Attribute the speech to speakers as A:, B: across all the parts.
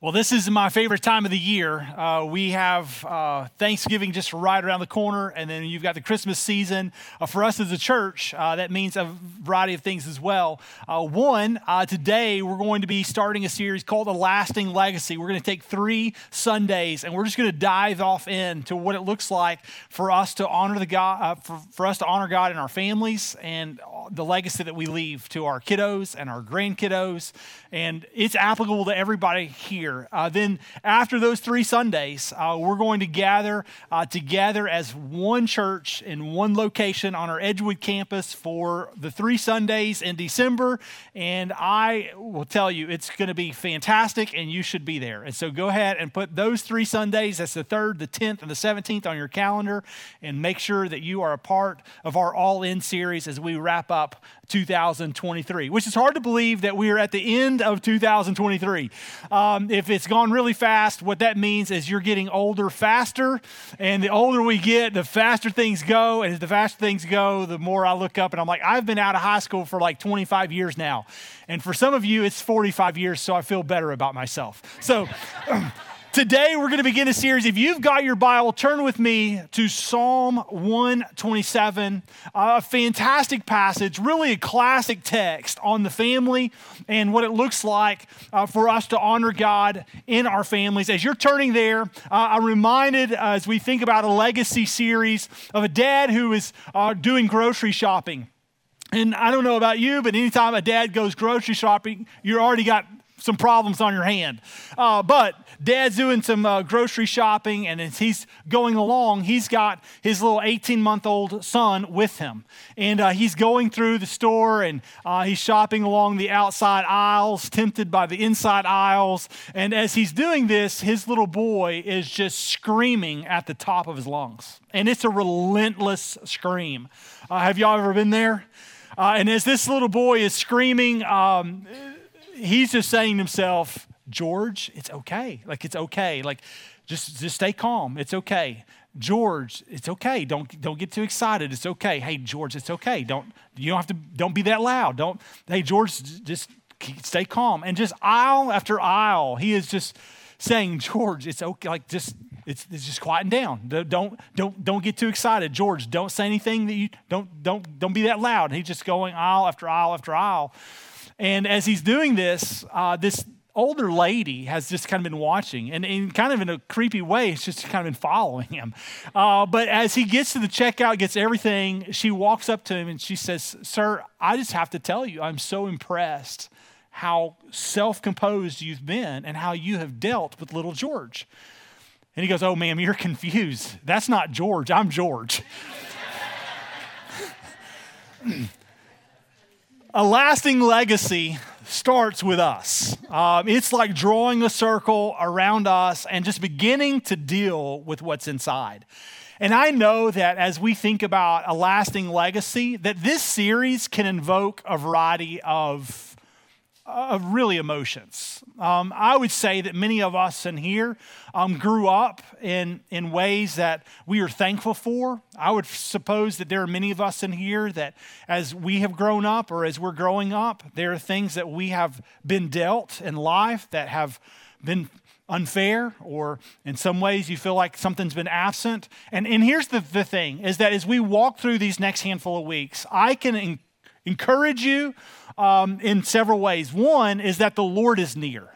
A: Well, this is my favorite time of the year. Uh, we have uh, Thanksgiving just right around the corner, and then you've got the Christmas season. Uh, for us as a church, uh, that means a variety of things as well. Uh, one, uh, today we're going to be starting a series called A Lasting Legacy. We're going to take three Sundays, and we're just going to dive off into what it looks like for us to honor the God, for, for us to honor God in our families, and the legacy that we leave to our kiddos and our grandkiddos. And it's applicable to everybody here Uh, then, after those three Sundays, uh, we're going to gather uh, together as one church in one location on our Edgewood campus for the three Sundays in December. And I will tell you, it's going to be fantastic, and you should be there. And so, go ahead and put those three Sundays that's the 3rd, the 10th, and the 17th on your calendar, and make sure that you are a part of our All In series as we wrap up 2023, which is hard to believe that we are at the end of 2023. Um, if it's gone really fast, what that means is you're getting older faster. And the older we get, the faster things go. And as the faster things go, the more I look up and I'm like, I've been out of high school for like 25 years now. And for some of you, it's 45 years, so I feel better about myself. So, Today, we're going to begin a series. If you've got your Bible, turn with me to Psalm 127, a fantastic passage, really a classic text on the family and what it looks like uh, for us to honor God in our families. As you're turning there, uh, I'm reminded uh, as we think about a legacy series of a dad who is uh, doing grocery shopping. And I don't know about you, but anytime a dad goes grocery shopping, you're already got some problems on your hand. Uh, but dad's doing some uh, grocery shopping, and as he's going along, he's got his little 18 month old son with him. And uh, he's going through the store and uh, he's shopping along the outside aisles, tempted by the inside aisles. And as he's doing this, his little boy is just screaming at the top of his lungs. And it's a relentless scream. Uh, have y'all ever been there? Uh, and as this little boy is screaming, um, he's just saying to himself, George, it's okay. Like it's okay. Like just just stay calm. It's okay. George, it's okay. Don't don't get too excited. It's okay. Hey, George, it's okay. Don't you don't have to don't be that loud. Don't hey George, just stay calm. And just aisle after aisle, he is just saying, George, it's okay. Like just it's, it's just quieting down. Don't don't don't get too excited, George. Don't say anything that you don't don't don't be that loud. He's just going aisle after aisle after aisle. And as he's doing this, uh, this older lady has just kind of been watching and, in kind of in a creepy way it's just kind of been following him. Uh, but as he gets to the checkout gets everything she walks up to him and she says sir i just have to tell you i'm so impressed how self-composed you've been and how you have dealt with little george. And he goes oh ma'am you're confused. That's not george i'm george a lasting legacy starts with us. Um, it's like drawing a circle around us and just beginning to deal with what's inside. And I know that as we think about a lasting legacy, that this series can invoke a variety of of really emotions. Um, I would say that many of us in here um, grew up in, in ways that we are thankful for. I would suppose that there are many of us in here that as we have grown up or as we're growing up, there are things that we have been dealt in life that have been unfair or in some ways you feel like something's been absent. And, and here's the, the thing is that as we walk through these next handful of weeks, I can en- encourage you um, in several ways. One is that the Lord is near.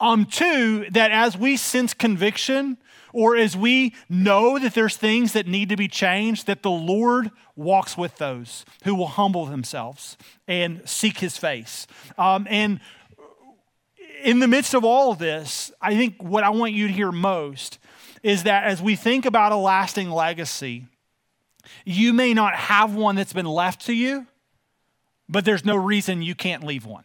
A: Um, two, that as we sense conviction or as we know that there's things that need to be changed, that the Lord walks with those who will humble themselves and seek his face. Um, and in the midst of all of this, I think what I want you to hear most is that as we think about a lasting legacy, you may not have one that's been left to you, but there's no reason you can't leave one.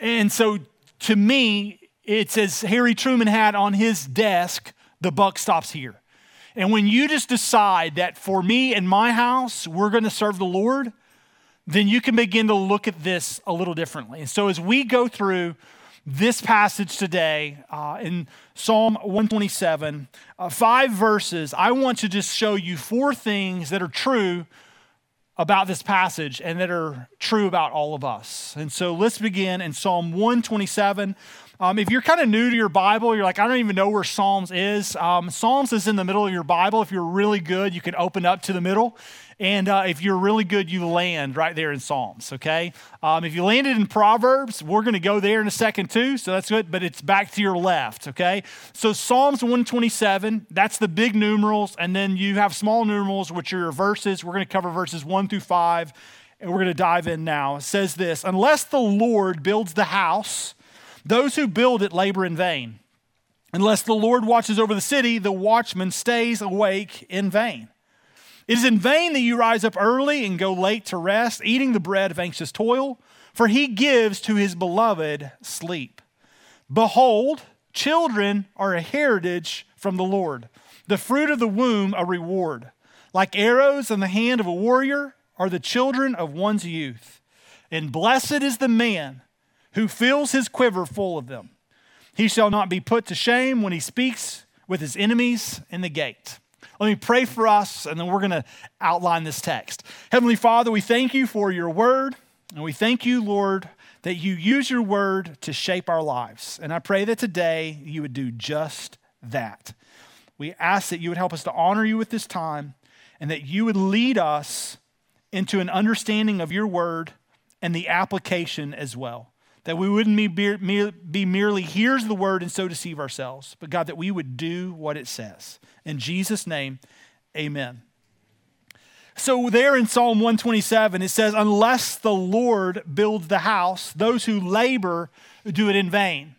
A: And so to me, it's as Harry Truman had on his desk, the buck stops here. And when you just decide that for me and my house, we're going to serve the Lord, then you can begin to look at this a little differently. And so as we go through this passage today uh, in Psalm 127, uh, five verses, I want to just show you four things that are true about this passage and that are true about all of us. And so let's begin in Psalm 127. Um, if you're kind of new to your Bible, you're like, I don't even know where Psalms is. Um, Psalms is in the middle of your Bible. If you're really good, you can open up to the middle. And uh, if you're really good, you land right there in Psalms, okay? Um, if you landed in Proverbs, we're going to go there in a second too, so that's good, but it's back to your left, okay? So Psalms 127, that's the big numerals, and then you have small numerals, which are your verses. We're going to cover verses 1 through 5, and we're going to dive in now. It says this Unless the Lord builds the house, those who build it labor in vain. Unless the Lord watches over the city, the watchman stays awake in vain. It is in vain that you rise up early and go late to rest, eating the bread of anxious toil, for he gives to his beloved sleep. Behold, children are a heritage from the Lord, the fruit of the womb a reward. Like arrows in the hand of a warrior are the children of one's youth. And blessed is the man who fills his quiver full of them. He shall not be put to shame when he speaks with his enemies in the gate. Let me pray for us, and then we're going to outline this text. Heavenly Father, we thank you for your word, and we thank you, Lord, that you use your word to shape our lives. And I pray that today you would do just that. We ask that you would help us to honor you with this time, and that you would lead us into an understanding of your word and the application as well. That we wouldn't be, be merely hears the word and so deceive ourselves, but God, that we would do what it says. In Jesus' name, amen. So, there in Psalm 127, it says, Unless the Lord builds the house, those who labor do it in vain.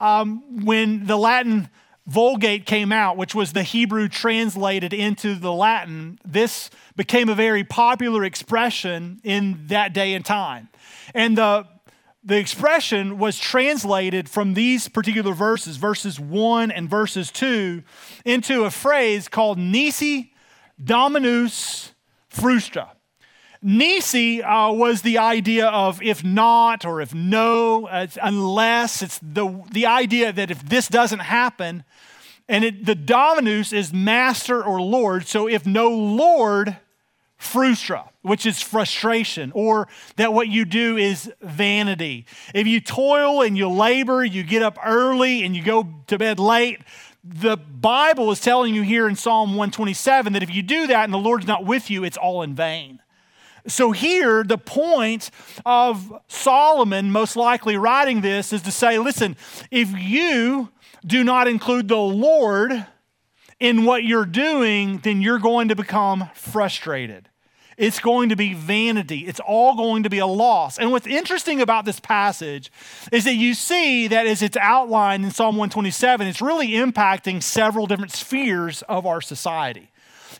A: Um, when the Latin Vulgate came out, which was the Hebrew translated into the Latin, this became a very popular expression in that day and time. And the the expression was translated from these particular verses, verses 1 and verses 2, into a phrase called nisi dominus frustra. Nisi uh, was the idea of if not or if no, uh, unless. It's the, the idea that if this doesn't happen, and it, the dominus is master or lord. So if no lord, frustra, which is frustration, or that what you do is vanity. If you toil and you labor, you get up early and you go to bed late, the Bible is telling you here in Psalm 127 that if you do that and the Lord's not with you, it's all in vain. So, here, the point of Solomon, most likely writing this, is to say, listen, if you do not include the Lord in what you're doing, then you're going to become frustrated. It's going to be vanity. It's all going to be a loss. And what's interesting about this passage is that you see that as it's outlined in Psalm 127, it's really impacting several different spheres of our society.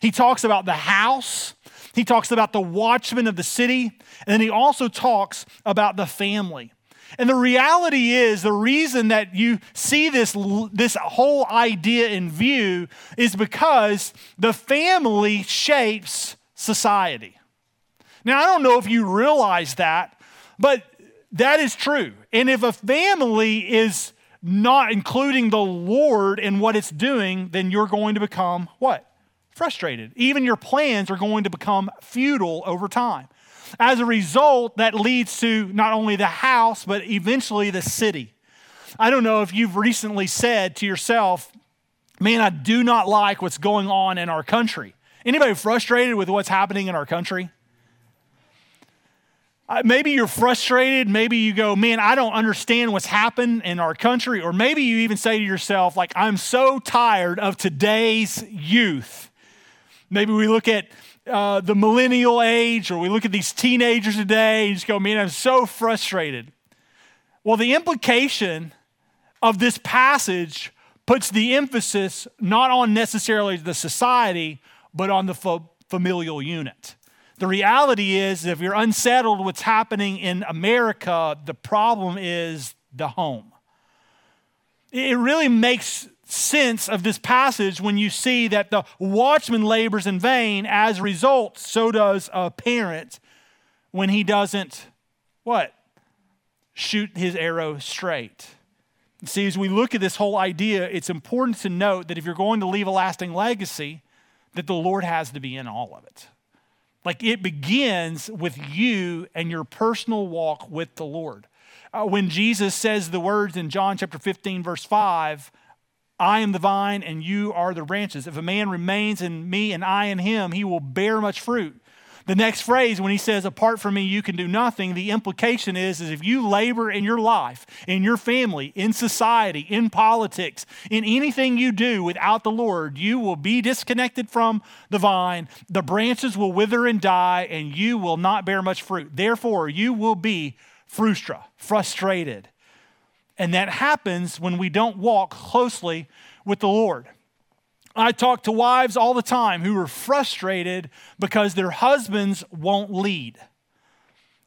A: He talks about the house, he talks about the watchman of the city, and then he also talks about the family. And the reality is, the reason that you see this, this whole idea in view is because the family shapes society. Now, I don't know if you realize that, but that is true. And if a family is not including the Lord in what it's doing, then you're going to become what? Frustrated. Even your plans are going to become futile over time. As a result, that leads to not only the house, but eventually the city. I don't know if you've recently said to yourself, man, I do not like what's going on in our country. Anybody frustrated with what's happening in our country? Uh, maybe you're frustrated. Maybe you go, man, I don't understand what's happened in our country. Or maybe you even say to yourself, like, I'm so tired of today's youth. Maybe we look at uh, the millennial age or we look at these teenagers today and just go, man, I'm so frustrated. Well, the implication of this passage puts the emphasis not on necessarily the society, but on the familial unit. The reality is, if you're unsettled what's happening in America, the problem is the home. It really makes sense of this passage when you see that the watchman labors in vain. As a result, so does a parent when he doesn't what? Shoot his arrow straight. See, as we look at this whole idea, it's important to note that if you're going to leave a lasting legacy, that the Lord has to be in all of it. Like it begins with you and your personal walk with the Lord. Uh, when Jesus says the words in John chapter 15, verse 5, I am the vine and you are the branches. If a man remains in me and I in him, he will bear much fruit. The next phrase, when he says, Apart from me, you can do nothing, the implication is, is if you labor in your life, in your family, in society, in politics, in anything you do without the Lord, you will be disconnected from the vine, the branches will wither and die, and you will not bear much fruit. Therefore, you will be frustra, frustrated. And that happens when we don't walk closely with the Lord. I talk to wives all the time who are frustrated because their husbands won't lead.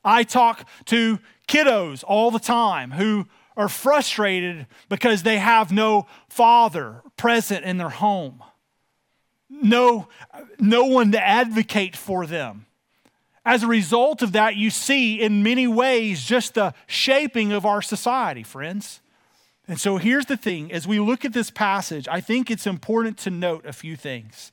A: I talk to kiddos all the time who are frustrated because they have no father present in their home, no, no one to advocate for them. As a result of that, you see in many ways just the shaping of our society, friends. And so here's the thing as we look at this passage, I think it's important to note a few things.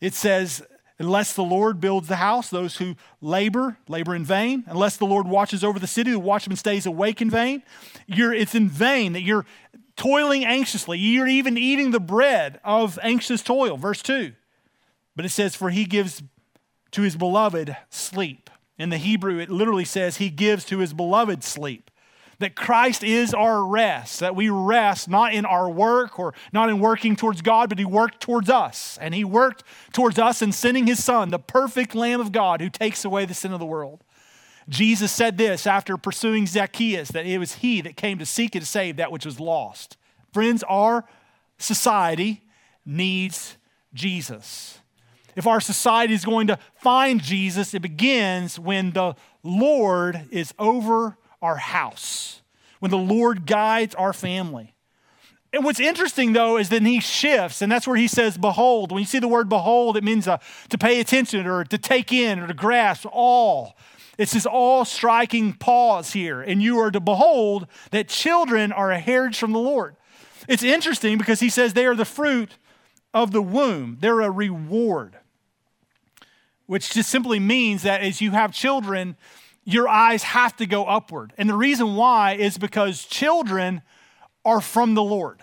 A: It says, Unless the Lord builds the house, those who labor, labor in vain. Unless the Lord watches over the city, the watchman stays awake in vain. You're, it's in vain that you're toiling anxiously. You're even eating the bread of anxious toil. Verse 2. But it says, For he gives to his beloved sleep. In the Hebrew, it literally says, He gives to his beloved sleep that Christ is our rest, that we rest not in our work or not in working towards God, but He worked towards us. And He worked towards us in sending His Son, the perfect Lamb of God who takes away the sin of the world. Jesus said this after pursuing Zacchaeus that it was He that came to seek and save that which was lost. Friends, our society needs Jesus. If our society is going to find Jesus, it begins when the Lord is over our house, when the Lord guides our family. And what's interesting though is then he shifts, and that's where he says, Behold. When you see the word behold, it means uh, to pay attention or to take in or to grasp all. It's this all striking pause here, and you are to behold that children are a heritage from the Lord. It's interesting because he says they are the fruit of the womb, they're a reward, which just simply means that as you have children, your eyes have to go upward. And the reason why is because children are from the Lord.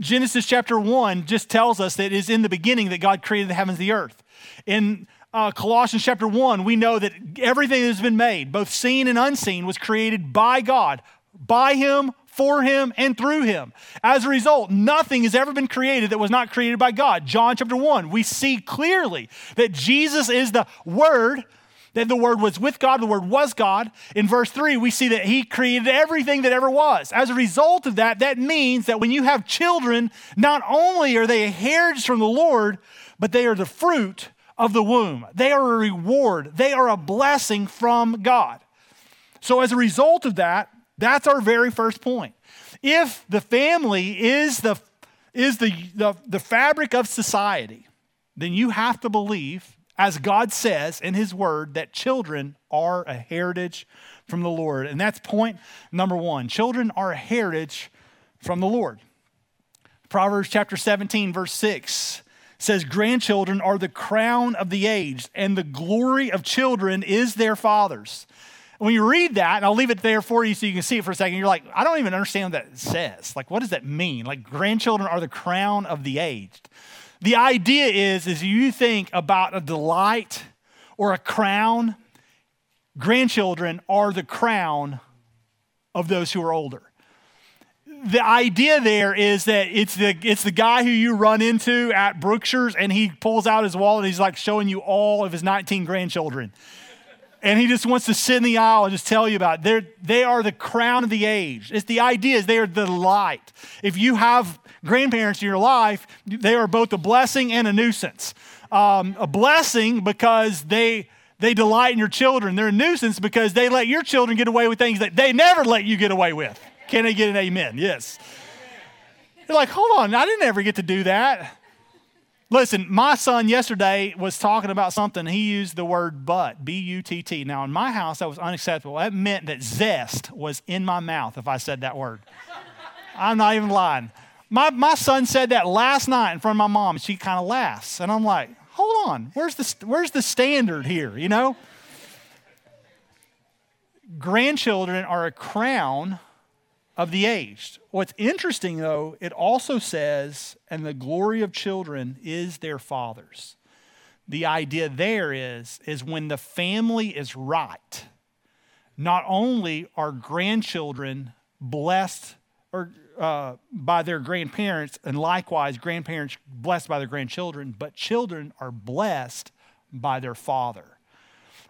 A: Genesis chapter 1 just tells us that it is in the beginning that God created the heavens and the earth. In uh, Colossians chapter 1, we know that everything that has been made, both seen and unseen, was created by God, by Him, for Him, and through Him. As a result, nothing has ever been created that was not created by God. John chapter 1, we see clearly that Jesus is the Word that the Word was with God, the Word was God. In verse 3, we see that He created everything that ever was. As a result of that, that means that when you have children, not only are they heritage from the Lord, but they are the fruit of the womb. They are a reward, they are a blessing from God. So, as a result of that, that's our very first point. If the family is the, is the, the, the fabric of society, then you have to believe as God says in His Word, that children are a heritage from the Lord. And that's point number one children are a heritage from the Lord. Proverbs chapter 17, verse 6 says, Grandchildren are the crown of the aged, and the glory of children is their fathers. When you read that, and I'll leave it there for you so you can see it for a second, you're like, I don't even understand what that says. Like, what does that mean? Like, grandchildren are the crown of the aged. The idea is, is you think about a delight or a crown, grandchildren are the crown of those who are older. The idea there is that it's the, it's the guy who you run into at Brookshire's and he pulls out his wallet and he's like showing you all of his 19 grandchildren. And he just wants to sit in the aisle and just tell you about it. They're, they are the crown of the age. It's the idea is they are the light. If you have grandparents in your life, they are both a blessing and a nuisance. Um, a blessing because they they delight in your children. They're a nuisance because they let your children get away with things that they never let you get away with. Can I get an amen? Yes. They're like, hold on, I didn't ever get to do that. Listen, my son yesterday was talking about something. He used the word but, B U T T. Now, in my house, that was unacceptable. That meant that zest was in my mouth if I said that word. I'm not even lying. My, my son said that last night in front of my mom, she kind of laughs. And I'm like, hold on, where's the, where's the standard here, you know? Grandchildren are a crown of the aged. What's interesting, though, it also says, and the glory of children is their fathers. The idea there is, is when the family is right, not only are grandchildren blessed or uh, by their grandparents, and likewise grandparents blessed by their grandchildren, but children are blessed by their father.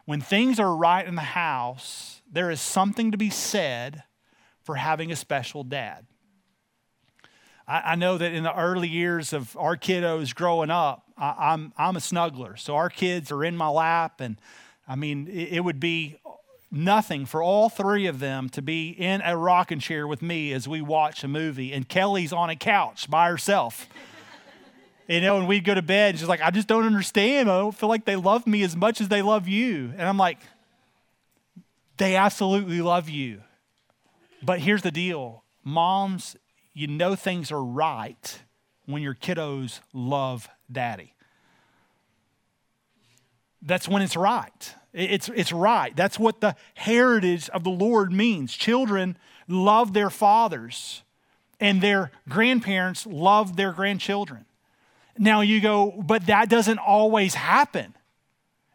A: When things are right in the house, there is something to be said for having a special dad. I, I know that in the early years of our kiddos growing up, I, am I'm, I'm a snuggler. So our kids are in my lap, and I mean, it, it would be nothing for all three of them to be in a rocking chair with me as we watch a movie, and Kelly's on a couch by herself. you know, and we'd go to bed, and she's like, I just don't understand. I don't feel like they love me as much as they love you. And I'm like, they absolutely love you. But here's the deal moms, you know things are right when your kiddos love daddy. That's when it's right. It's, it's right. That's what the heritage of the Lord means. Children love their fathers, and their grandparents love their grandchildren. Now you go, but that doesn't always happen.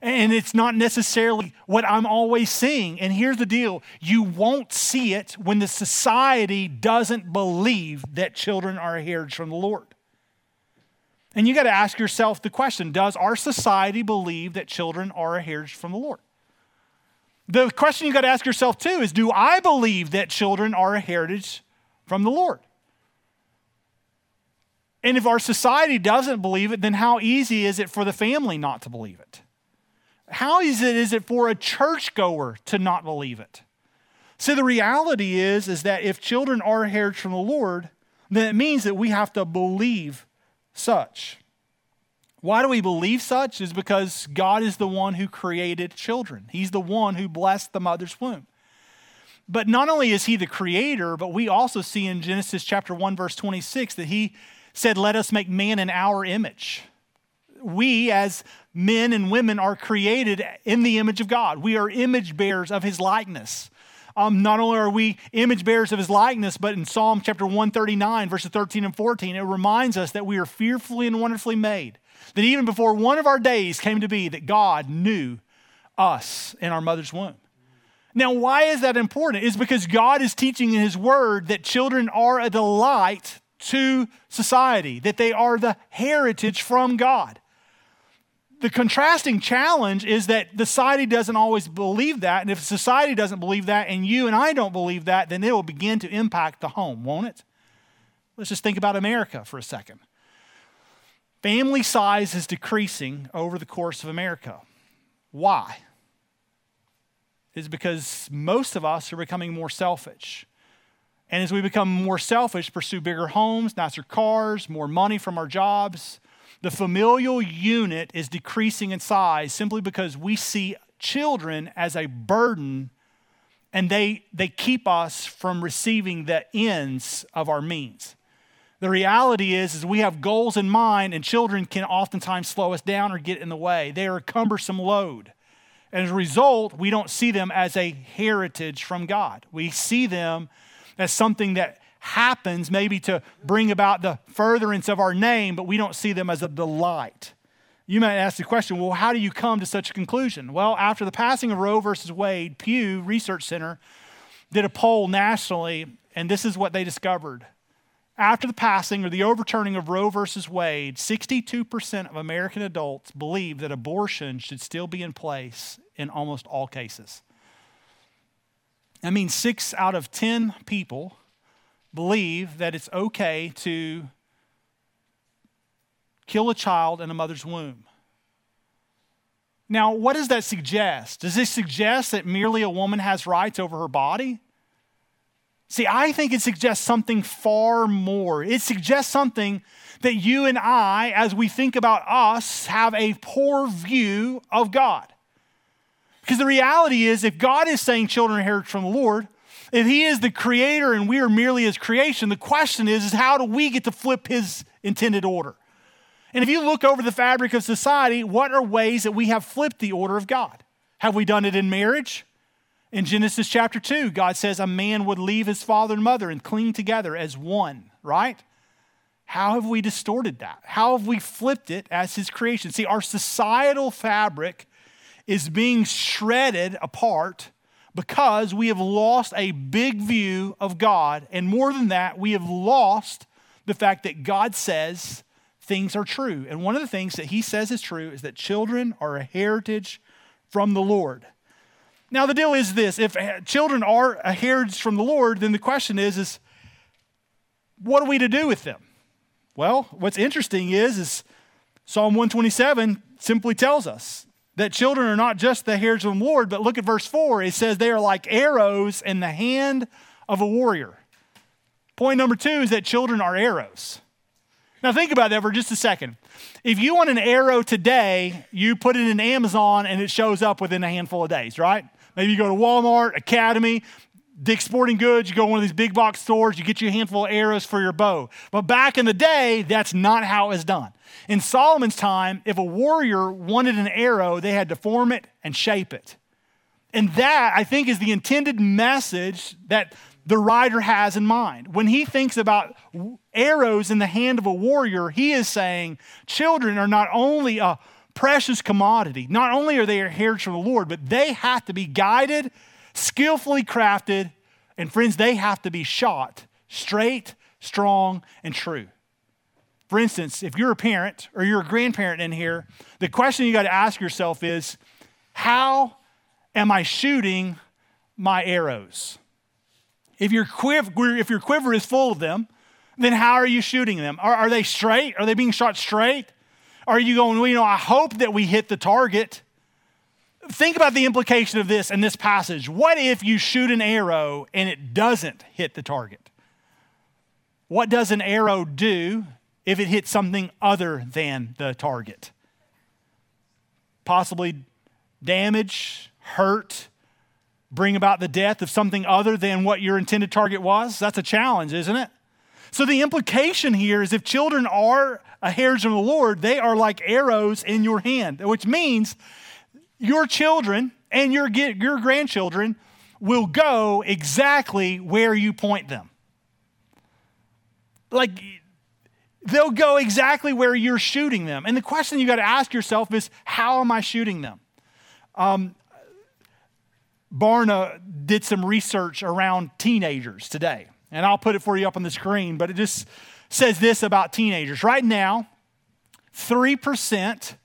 A: And it's not necessarily what I'm always seeing. And here's the deal you won't see it when the society doesn't believe that children are a heritage from the Lord. And you got to ask yourself the question Does our society believe that children are a heritage from the Lord? The question you got to ask yourself too is Do I believe that children are a heritage from the Lord? And if our society doesn't believe it, then how easy is it for the family not to believe it? How easy it for a churchgoer to not believe it? So the reality is, is that if children are heritage from the Lord, then it means that we have to believe such. Why do we believe such? Is because God is the one who created children. He's the one who blessed the mother's womb. But not only is he the creator, but we also see in Genesis chapter 1 verse 26 that he said, "Let us make man in our image." We as men and women are created in the image of God. We are image bearers of his likeness. Um, not only are we image bearers of his likeness, but in Psalm chapter 139, verses 13 and 14, it reminds us that we are fearfully and wonderfully made. That even before one of our days came to be, that God knew us in our mother's womb. Now, why is that important? Is because God is teaching in His Word that children are a delight to society, that they are the heritage from God the contrasting challenge is that society doesn't always believe that. And if society doesn't believe that and you and I don't believe that, then it will begin to impact the home, won't it? Let's just think about America for a second. Family size is decreasing over the course of America. Why? Is because most of us are becoming more selfish. And as we become more selfish, pursue bigger homes, nicer cars, more money from our jobs, the familial unit is decreasing in size simply because we see children as a burden and they, they keep us from receiving the ends of our means. The reality is, is we have goals in mind, and children can oftentimes slow us down or get in the way. They are a cumbersome load. And as a result, we don't see them as a heritage from God. We see them as something that happens maybe to bring about the furtherance of our name, but we don't see them as a delight. You might ask the question, well, how do you come to such a conclusion? Well, after the passing of Roe versus Wade, Pew Research Center did a poll nationally, and this is what they discovered. After the passing or the overturning of Roe versus Wade, 62% of American adults believe that abortion should still be in place in almost all cases. That means six out of 10 people believe that it's okay to kill a child in a mother's womb. Now, what does that suggest? Does this suggest that merely a woman has rights over her body? See, I think it suggests something far more. It suggests something that you and I, as we think about us, have a poor view of God. Because the reality is, if God is saying children inherit from the Lord, if he is the creator and we are merely his creation, the question is, is how do we get to flip his intended order? And if you look over the fabric of society, what are ways that we have flipped the order of God? Have we done it in marriage? In Genesis chapter 2, God says a man would leave his father and mother and cling together as one, right? How have we distorted that? How have we flipped it as his creation? See, our societal fabric is being shredded apart because we have lost a big view of God. And more than that, we have lost the fact that God says things are true. And one of the things that he says is true is that children are a heritage from the Lord. Now the deal is this, if children are a heritage from the Lord, then the question is is what are we to do with them? Well, what's interesting is is Psalm 127 simply tells us that children are not just the heritage of the Lord, but look at verse 4. It says they are like arrows in the hand of a warrior. Point number two is that children are arrows. Now, think about that for just a second. If you want an arrow today, you put it in Amazon and it shows up within a handful of days, right? Maybe you go to Walmart, Academy, Dick's Sporting Goods, you go to one of these big box stores, you get you a handful of arrows for your bow. But back in the day, that's not how it was done. In Solomon's time, if a warrior wanted an arrow, they had to form it and shape it. And that, I think, is the intended message that the writer has in mind. When he thinks about arrows in the hand of a warrior, he is saying children are not only a precious commodity, not only are they a heritage from the Lord, but they have to be guided, skillfully crafted, and friends, they have to be shot straight, strong, and true. For instance, if you're a parent or you're a grandparent in here, the question you got to ask yourself is how am I shooting my arrows? If your, quiver, if your quiver is full of them, then how are you shooting them? Are, are they straight? Are they being shot straight? Are you going, well, you know, I hope that we hit the target? Think about the implication of this in this passage. What if you shoot an arrow and it doesn't hit the target? What does an arrow do if it hits something other than the target? Possibly damage, hurt, bring about the death of something other than what your intended target was? That's a challenge, isn't it? So the implication here is if children are a heritage of the Lord, they are like arrows in your hand, which means your children and your, your grandchildren will go exactly where you point them. Like, they'll go exactly where you're shooting them. And the question you got to ask yourself is how am I shooting them? Um, Barna did some research around teenagers today, and I'll put it for you up on the screen, but it just says this about teenagers. Right now, 3%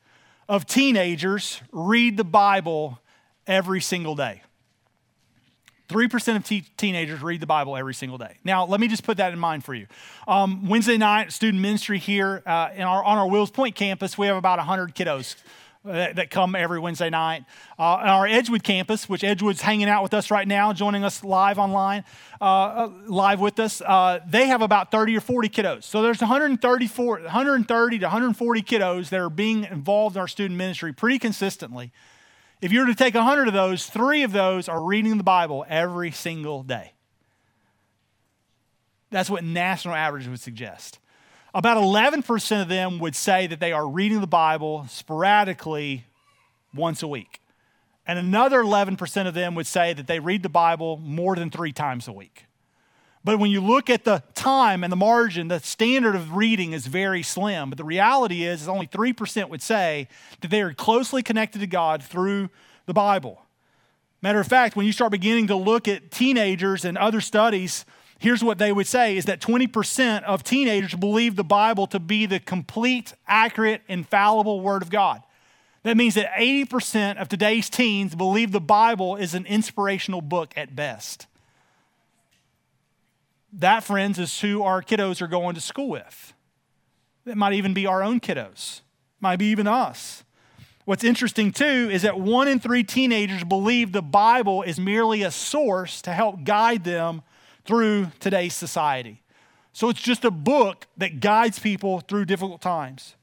A: of teenagers read the Bible every single day. 3% of te- teenagers read the Bible every single day. Now, let me just put that in mind for you. Um, Wednesday night, student ministry here uh, our, on our Wills Point campus, we have about 100 kiddos that, that come every Wednesday night. Uh, our Edgewood campus, which Edgewood's hanging out with us right now, joining us live online, uh, uh live with us, uh, they have about 30 or 40 kiddos. So there's 134, 130 to 140 kiddos that are being involved in our student ministry pretty consistently. If you were to take 100 of those, three of those are reading the Bible every single day. That's what national average would suggest. About 11% of them would say that they are reading the Bible sporadically once a week. And another 11% of them would say that they read the Bible more than three times a week. But when you look at the time and the margin, the standard of reading is very slim. But the reality is, is only 3% would say that they are closely connected to God through the Bible. Matter of fact, when you start beginning to look at teenagers and other studies, here's what they would say is that 20% of teenagers believe the Bible to be the complete, accurate, infallible Word of God. That means that 80% of today's teens believe the Bible is an inspirational book at best. That, friends, is who our kiddos are going to school with. It might even be our own kiddos, might be even us. What's interesting too is that one in three teenagers believe the Bible is merely a source to help guide them through today's society. So it's just a book that guides people through difficult times.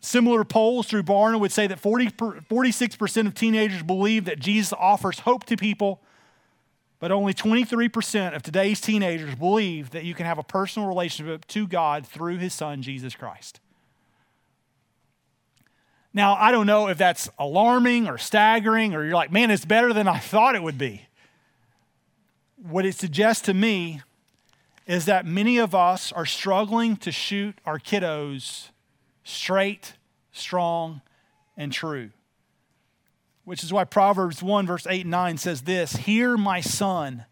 A: Similar polls through Barna would say that 40, 46% of teenagers believe that Jesus offers hope to people, but only 23% of today's teenagers believe that you can have a personal relationship to God through his son, Jesus Christ. Now, I don't know if that's alarming or staggering, or you're like, man, it's better than I thought it would be. What it suggests to me is that many of us are struggling to shoot our kiddos straight, strong, and true. Which is why Proverbs 1, verse 8 and 9 says this Hear, my son,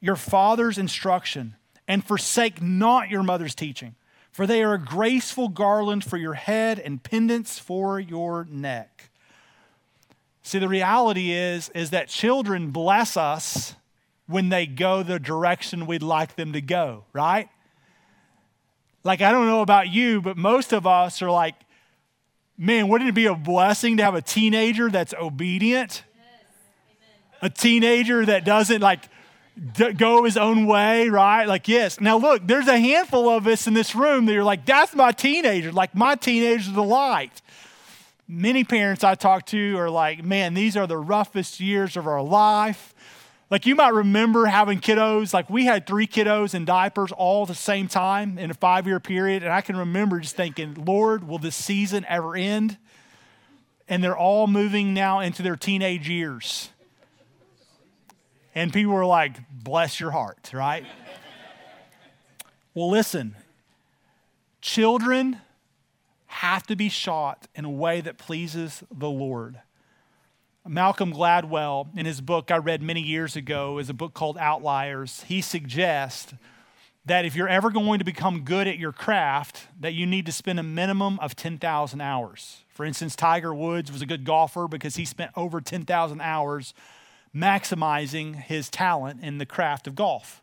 A: your father's instruction, and forsake not your mother's teaching, for they are a graceful garland for your head and pendants for your neck. See, the reality is, is that children bless us when they go the direction we'd like them to go, right? Like, I don't know about you, but most of us are like, man, wouldn't it be a blessing to have a teenager that's obedient? Yes. A teenager that doesn't like d- go his own way, right? Like, yes. Now, look, there's a handful of us in this room that are like, that's my teenager. Like, my teenager's the light. Many parents I talk to are like, man, these are the roughest years of our life. Like you might remember having kiddos, like we had three kiddos in diapers all at the same time in a five year period. And I can remember just thinking, Lord, will this season ever end? And they're all moving now into their teenage years. And people were like, bless your heart, right? well, listen, children have to be shot in a way that pleases the Lord. Malcolm Gladwell, in his book I read many years ago, is a book called Outliers. He suggests that if you're ever going to become good at your craft, that you need to spend a minimum of 10,000 hours. For instance, Tiger Woods was a good golfer because he spent over 10,000 hours maximizing his talent in the craft of golf.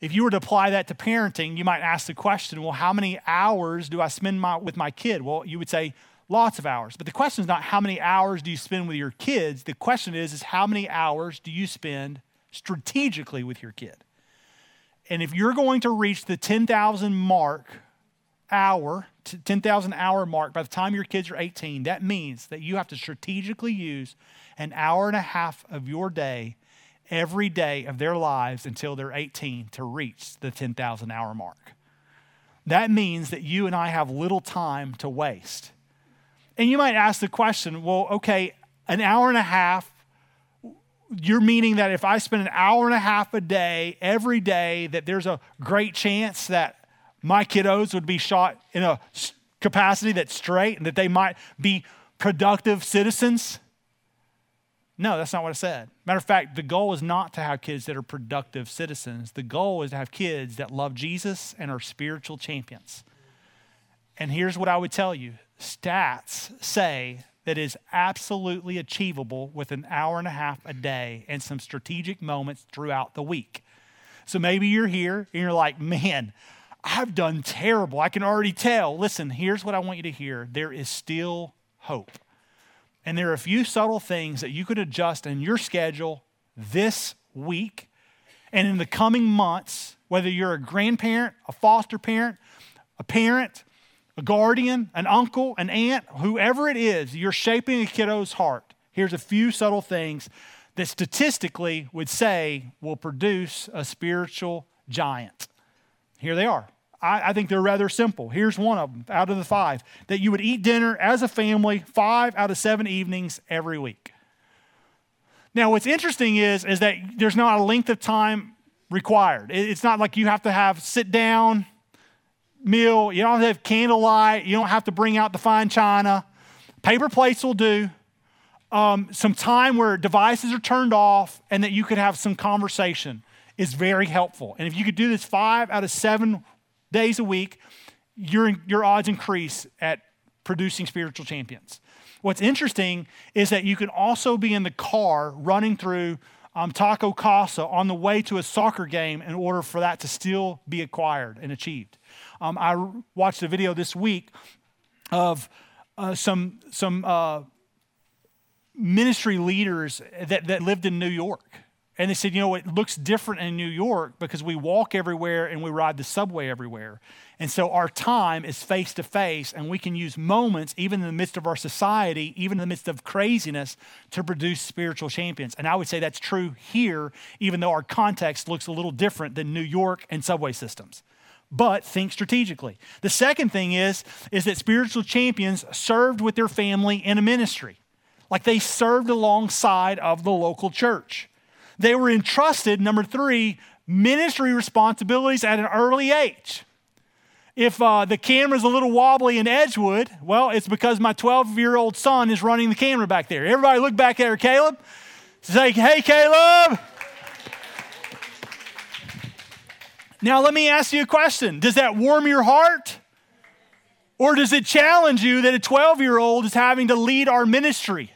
A: If you were to apply that to parenting, you might ask the question, well, how many hours do I spend my, with my kid? Well, you would say lots of hours. But the question is not how many hours do you spend with your kids. The question is, is how many hours do you spend strategically with your kid? And if you're going to reach the 10,000 mark hour, 10,000 hour mark by the time your kids are 18, that means that you have to strategically use an hour and a half of your day every day of their lives until they're 18 to reach the 10,000 hour mark. That means that you and I have little time to waste. And you might ask the question well, okay, an hour and a half, you're meaning that if I spend an hour and a half a day, every day, that there's a great chance that my kiddos would be shot in a capacity that's straight and that they might be productive citizens? No, that's not what I said. Matter of fact, the goal is not to have kids that are productive citizens. The goal is to have kids that love Jesus and are spiritual champions. And here's what I would tell you stats say that is absolutely achievable with an hour and a half a day and some strategic moments throughout the week. So maybe you're here and you're like, man, I've done terrible. I can already tell. Listen, here's what I want you to hear there is still hope. And there are a few subtle things that you could adjust in your schedule this week and in the coming months, whether you're a grandparent, a foster parent, a parent, a guardian, an uncle, an aunt, whoever it is, you're shaping a kiddo's heart. Here's a few subtle things that statistically would say will produce a spiritual giant. Here they are. I, I, think they're rather simple. Here's one of them out of the five that you would eat dinner as a family five out of seven evenings every week. Now, what's interesting is, is that there's not a length of time required. It's not like you have to have sit down, meal. You don't have candlelight. You don't have to bring out the fine china. Paper plates will do. Um, some time where devices are turned off and that you could have some conversation is very helpful. And if you could do this five out of seven days a week, your, your odds increase at producing spiritual champions. What's interesting is that you can also be in the car running through um, Taco Casa on the way to a soccer game in order for that to still be acquired and achieved. Um, I watched a video this week of uh, some, some uh, ministry leaders that, that lived in New York. And they said, you know, it looks different in New York because we walk everywhere and we ride the subway everywhere. And so our time is face to face, and we can use moments, even in the midst of our society, even in the midst of craziness, to produce spiritual champions. And I would say that's true here, even though our context looks a little different than New York and subway systems. But think strategically. The second thing is, is that spiritual champions served with their family in a ministry. Like they served alongside of the local church. They were entrusted, number three, ministry responsibilities at an early age. If uh, the camera's a little wobbly in Edgewood, well, it's because my 12 year old son is running the camera back there. Everybody look back at her, Caleb. Say, hey, Caleb. Now, let me ask you a question Does that warm your heart? Or does it challenge you that a 12 year old is having to lead our ministry?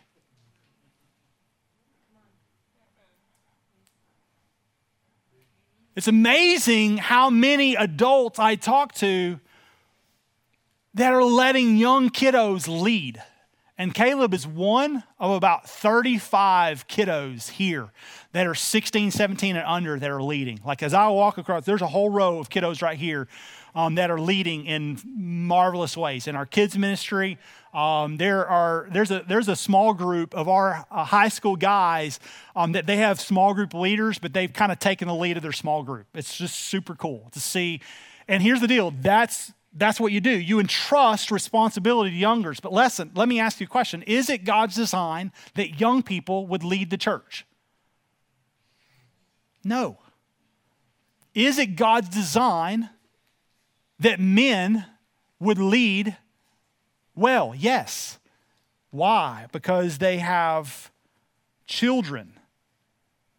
A: It's amazing how many adults I talk to that are letting young kiddos lead. And Caleb is one of about 35 kiddos here that are 16, 17, and under that are leading. Like as I walk across, there's a whole row of kiddos right here um, that are leading in marvelous ways. In our kids' ministry, um, there are there's a there's a small group of our uh, high school guys um, that they have small group leaders, but they've kind of taken the lead of their small group. It's just super cool to see. And here's the deal: that's that's what you do. You entrust responsibility to youngers. But listen, let me ask you a question: Is it God's design that young people would lead the church? No. Is it God's design that men would lead well, yes. Why? Because they have children.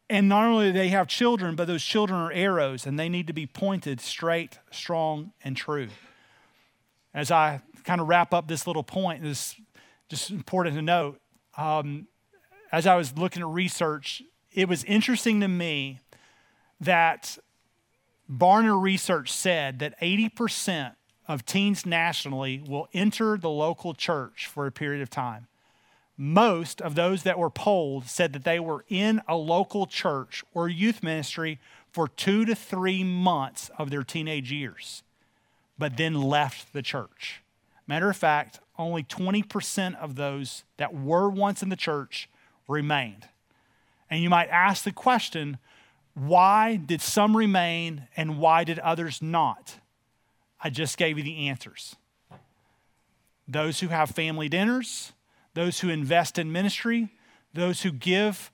A: And not only do they have children, but those children are arrows and they need to be pointed straight, strong, and true. As I kind of wrap up this little point, this just important to note. Um, as I was looking at research, it was interesting to me that Barna Research said that 80% of teens nationally will enter the local church for a period of time. Most of those that were polled said that they were in a local church or youth ministry for two to three months of their teenage years, but then left the church. Matter of fact, only 20% of those that were once in the church remained. And you might ask the question why did some remain and why did others not? I just gave you the answers. Those who have family dinners, those who invest in ministry, those who give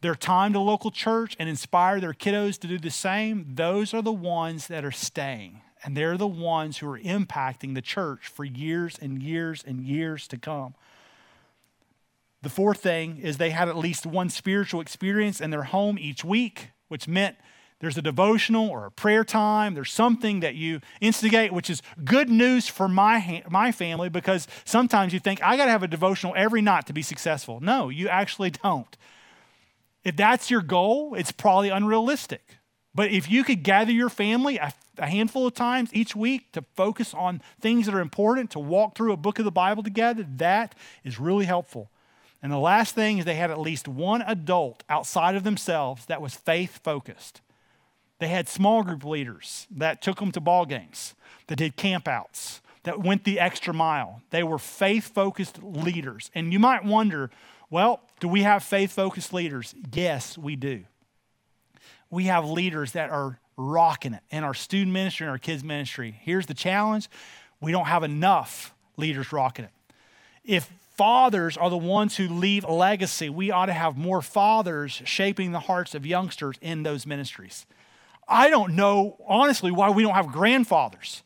A: their time to local church and inspire their kiddos to do the same, those are the ones that are staying. And they're the ones who are impacting the church for years and years and years to come. The fourth thing is they had at least one spiritual experience in their home each week, which meant there's a devotional or a prayer time. There's something that you instigate, which is good news for my, my family because sometimes you think, I got to have a devotional every night to be successful. No, you actually don't. If that's your goal, it's probably unrealistic. But if you could gather your family a, a handful of times each week to focus on things that are important, to walk through a book of the Bible together, that is really helpful. And the last thing is they had at least one adult outside of themselves that was faith focused. They had small group leaders that took them to ball games, that did campouts, that went the extra mile. They were faith focused leaders. And you might wonder, well, do we have faith focused leaders? Yes, we do. We have leaders that are rocking it in our student ministry and our kids' ministry. Here's the challenge we don't have enough leaders rocking it. If fathers are the ones who leave a legacy, we ought to have more fathers shaping the hearts of youngsters in those ministries. I don't know, honestly, why we don't have grandfathers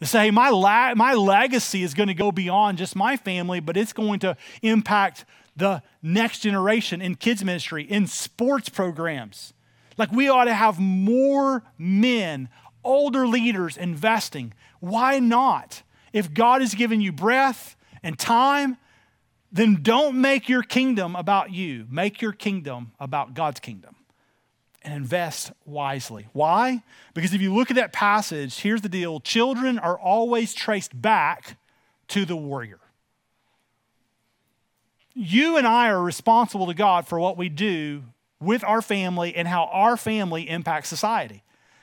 A: to say, my, la- my legacy is going to go beyond just my family, but it's going to impact the next generation in kids' ministry, in sports programs. Like, we ought to have more men, older leaders investing. Why not? If God has given you breath and time, then don't make your kingdom about you. Make your kingdom about God's kingdom and invest wisely. Why? Because if you look at that passage, here's the deal children are always traced back to the warrior. You and I are responsible to God for what we do with our family and how our family impacts society.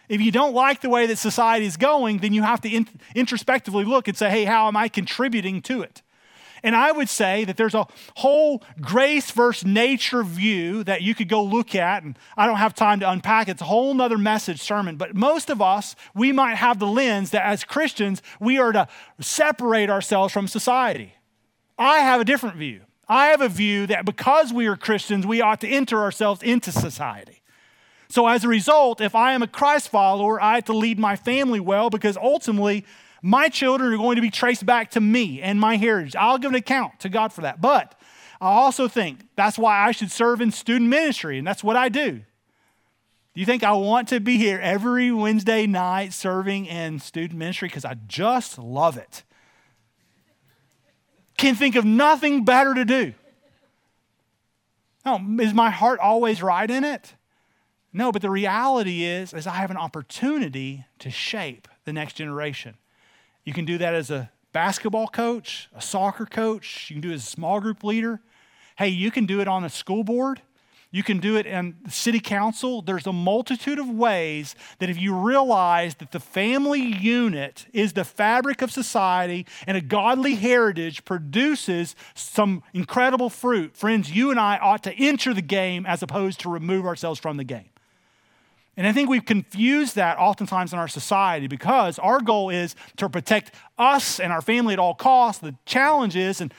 A: If you don't like the way that society is going, then you have to in- introspectively look and say, hey, how am I contributing to it? And I would say that there's a whole grace versus nature view that you could go look at, and I don't have time to unpack it. It's a whole nother message sermon. But most of us, we might have the lens that as Christians, we are to separate ourselves from society. I have a different view. I have a view that because we are Christians, we ought to enter ourselves into society. So as a result, if I am a Christ follower, I have to lead my family well because ultimately my children are going to be traced back to me and my heritage. I'll give an account to God for that. But I also think that's why I should serve in student ministry, and that's what I do. Do you think I want to be here every Wednesday night serving in student ministry? Because I just love it. Can think of nothing better to do. Oh, is my heart always right in it? No, but the reality is, is I have an opportunity to shape the next generation. You can do that as a basketball coach, a soccer coach, you can do it as a small group leader. Hey, you can do it on a school board. You can do it in city council. There's a multitude of ways that if you realize that the family unit is the fabric of society and a godly heritage produces some incredible fruit, friends, you and I ought to enter the game as opposed to remove ourselves from the game. And I think we've confused that oftentimes in our society because our goal is to protect us and our family at all costs. The challenge is, and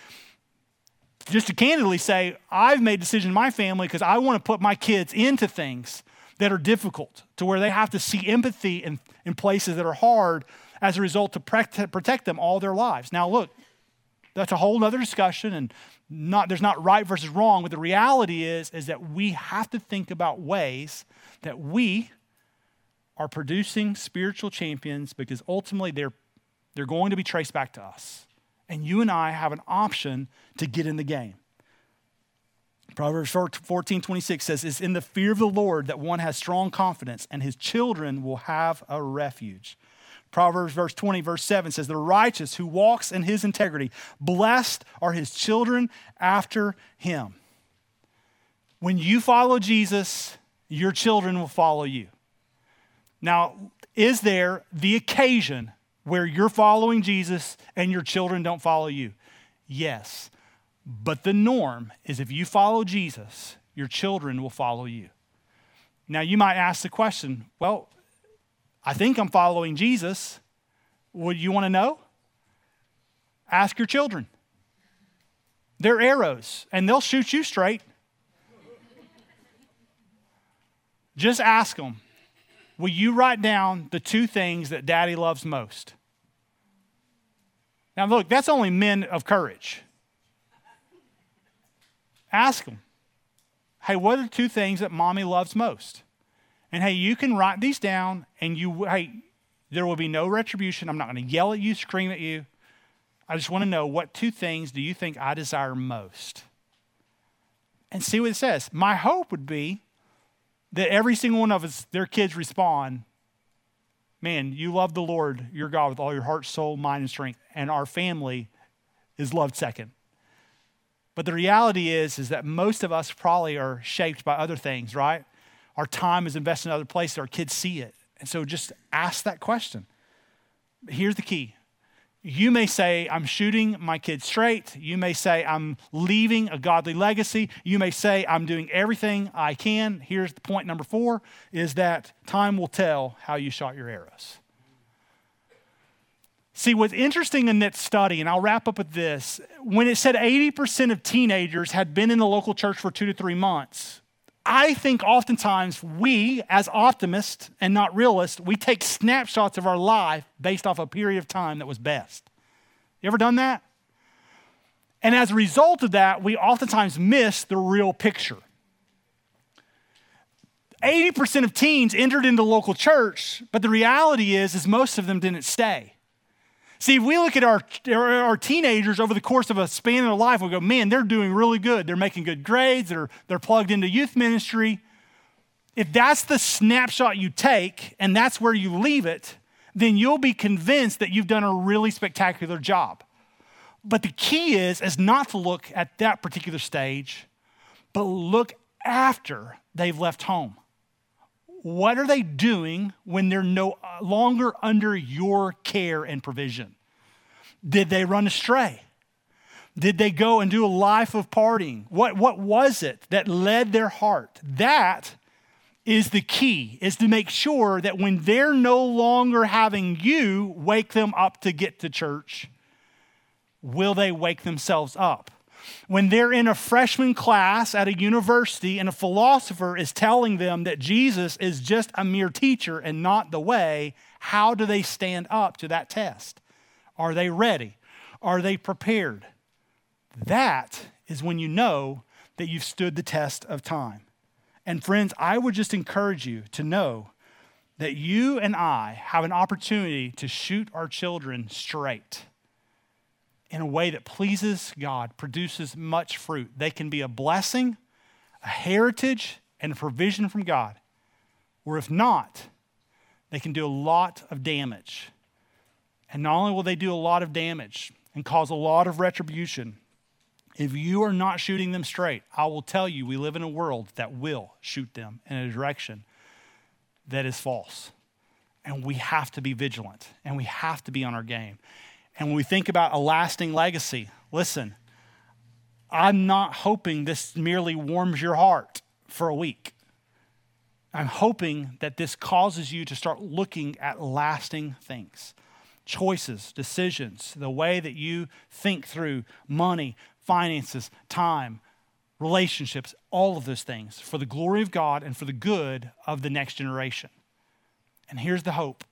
A: just to candidly say, I've made a decision in my family because I want to put my kids into things that are difficult, to where they have to see empathy in, in places that are hard as a result to protect them all their lives. Now, look, that's a whole other discussion, and not, there's not right versus wrong, but the reality is, is that we have to think about ways that we are producing spiritual champions because ultimately they're, they're going to be traced back to us. And you and I have an option to get in the game. Proverbs 14, 26 says, It's in the fear of the Lord that one has strong confidence, and his children will have a refuge. Proverbs verse 20, verse 7 says, The righteous who walks in his integrity, blessed are his children after him. When you follow Jesus, your children will follow you. Now, is there the occasion where you're following Jesus and your children don't follow you? Yes. But the norm is if you follow Jesus, your children will follow you. Now, you might ask the question well, I think I'm following Jesus. Would you want to know? Ask your children. They're arrows, and they'll shoot you straight. Just ask them, will you write down the two things that daddy loves most? Now, look, that's only men of courage. Ask them, hey, what are the two things that mommy loves most? And hey, you can write these down and you, hey, there will be no retribution. I'm not going to yell at you, scream at you. I just want to know what two things do you think I desire most? And see what it says. My hope would be that every single one of us, their kids respond, man, you love the Lord your God with all your heart, soul, mind, and strength, and our family is loved second. But the reality is, is that most of us probably are shaped by other things, right? Our time is invested in other places, our kids see it. And so just ask that question. Here's the key you may say, I'm shooting my kids straight. You may say, I'm leaving a godly legacy. You may say, I'm doing everything I can. Here's the point number four is that time will tell how you shot your arrows. See, what's interesting in that study, and I'll wrap up with this when it said 80% of teenagers had been in the local church for two to three months, I think oftentimes we, as optimists and not realists, we take snapshots of our life based off a period of time that was best. You ever done that? And as a result of that, we oftentimes miss the real picture. 80% of teens entered into local church, but the reality is, is most of them didn't stay. See, if we look at our, our teenagers over the course of a span of their life, we go, man, they're doing really good. They're making good grades, they're, they're plugged into youth ministry. If that's the snapshot you take and that's where you leave it, then you'll be convinced that you've done a really spectacular job. But the key is, is not to look at that particular stage, but look after they've left home. What are they doing when they're no longer under your care and provision? Did they run astray? Did they go and do a life of partying? What, what was it that led their heart? That is the key, is to make sure that when they're no longer having you wake them up to get to church, will they wake themselves up? When they're in a freshman class at a university and a philosopher is telling them that Jesus is just a mere teacher and not the way, how do they stand up to that test? Are they ready? Are they prepared? That is when you know that you've stood the test of time. And friends, I would just encourage you to know that you and I have an opportunity to shoot our children straight in a way that pleases God, produces much fruit. They can be a blessing, a heritage, and a provision from God. Or if not, they can do a lot of damage. And not only will they do a lot of damage and cause a lot of retribution, if you are not shooting them straight, I will tell you we live in a world that will shoot them in a direction that is false. And we have to be vigilant and we have to be on our game. And when we think about a lasting legacy, listen, I'm not hoping this merely warms your heart for a week. I'm hoping that this causes you to start looking at lasting things choices, decisions, the way that you think through money, finances, time, relationships, all of those things for the glory of God and for the good of the next generation. And here's the hope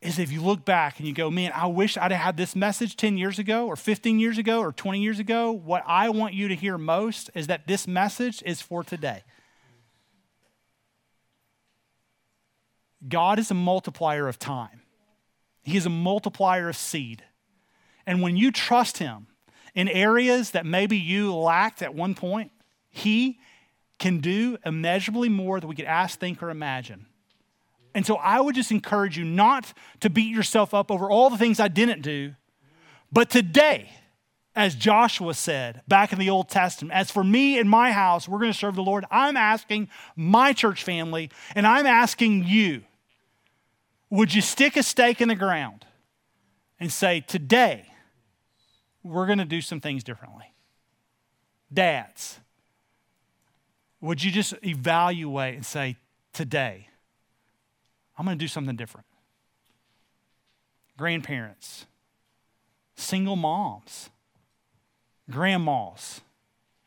A: is if you look back and you go, man, I wish I'd have had this message 10 years ago or 15 years ago or 20 years ago. What I want you to hear most is that this message is for today. God is a multiplier of time, He is a multiplier of seed. And when you trust Him, in areas that maybe you lacked at one point, He can do immeasurably more than we could ask, think, or imagine. And so I would just encourage you not to beat yourself up over all the things I didn't do, but today, as Joshua said back in the Old Testament, as for me and my house, we're going to serve the Lord. I'm asking my church family, and I'm asking you, would you stick a stake in the ground and say, today, we're going to do some things differently. Dads, would you just evaluate and say, today, I'm going to do something different? Grandparents, single moms, grandmas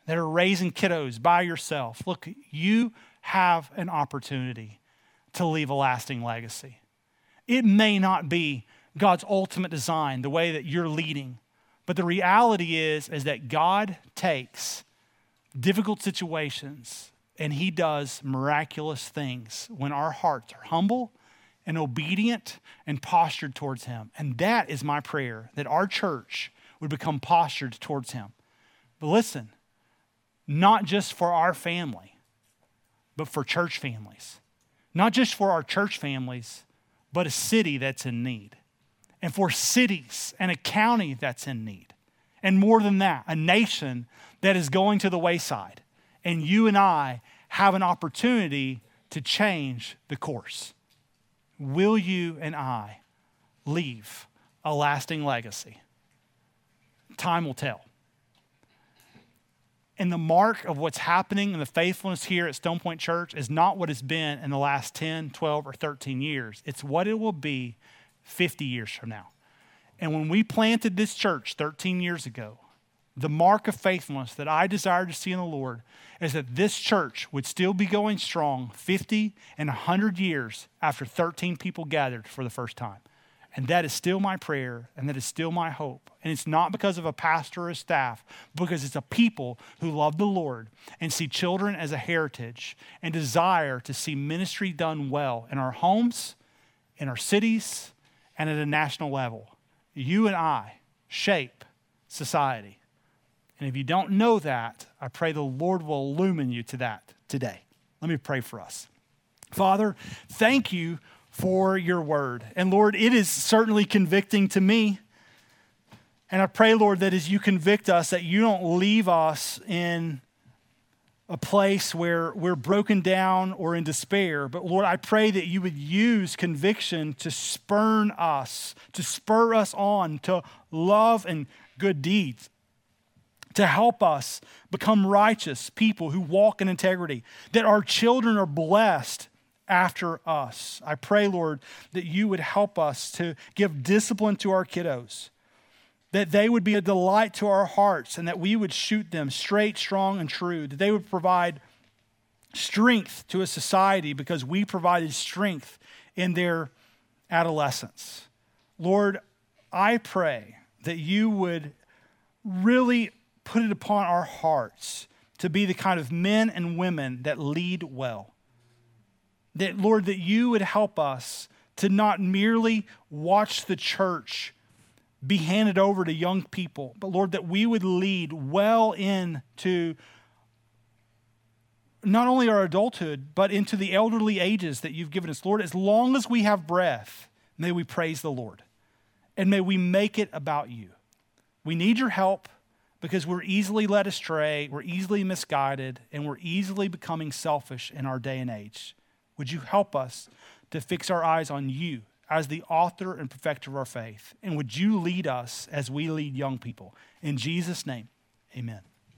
A: that are raising kiddos by yourself. Look, you have an opportunity to leave a lasting legacy. It may not be God's ultimate design, the way that you're leading, but the reality is, is that God takes difficult situations and he does miraculous things when our hearts are humble and obedient and postured towards him. And that is my prayer that our church would become postured towards him. But listen, not just for our family, but for church families. Not just for our church families, but a city that's in need and for cities and a county that's in need. And more than that, a nation that is going to the wayside. And you and I have an opportunity to change the course. Will you and I leave a lasting legacy? Time will tell. And the mark of what's happening and the faithfulness here at Stone Point Church is not what it's been in the last 10, 12, or 13 years. It's what it will be 50 years from now. And when we planted this church 13 years ago, the mark of faithfulness that I desire to see in the Lord is that this church would still be going strong 50 and 100 years after 13 people gathered for the first time. And that is still my prayer, and that is still my hope. And it's not because of a pastor or a staff, because it's a people who love the Lord and see children as a heritage and desire to see ministry done well in our homes, in our cities, and at a national level. You and I shape society. And if you don't know that, I pray the Lord will illumine you to that today. Let me pray for us. Father, thank you for your word. And Lord, it is certainly convicting to me. And I pray, Lord, that as you convict us, that you don't leave us in a place where we're broken down or in despair. But Lord, I pray that you would use conviction to spurn us, to spur us on to love and good deeds. To help us become righteous people who walk in integrity, that our children are blessed after us. I pray, Lord, that you would help us to give discipline to our kiddos, that they would be a delight to our hearts, and that we would shoot them straight, strong, and true, that they would provide strength to a society because we provided strength in their adolescence. Lord, I pray that you would really put it upon our hearts to be the kind of men and women that lead well. That, Lord, that you would help us to not merely watch the church be handed over to young people, but Lord, that we would lead well into not only our adulthood, but into the elderly ages that you've given us. Lord, as long as we have breath, may we praise the Lord and may we make it about you. We need your help because we're easily led astray, we're easily misguided, and we're easily becoming selfish in our day and age. Would you help us to fix our eyes on you as the author and perfecter of our faith? And would you lead us as we lead young people? In Jesus' name, amen.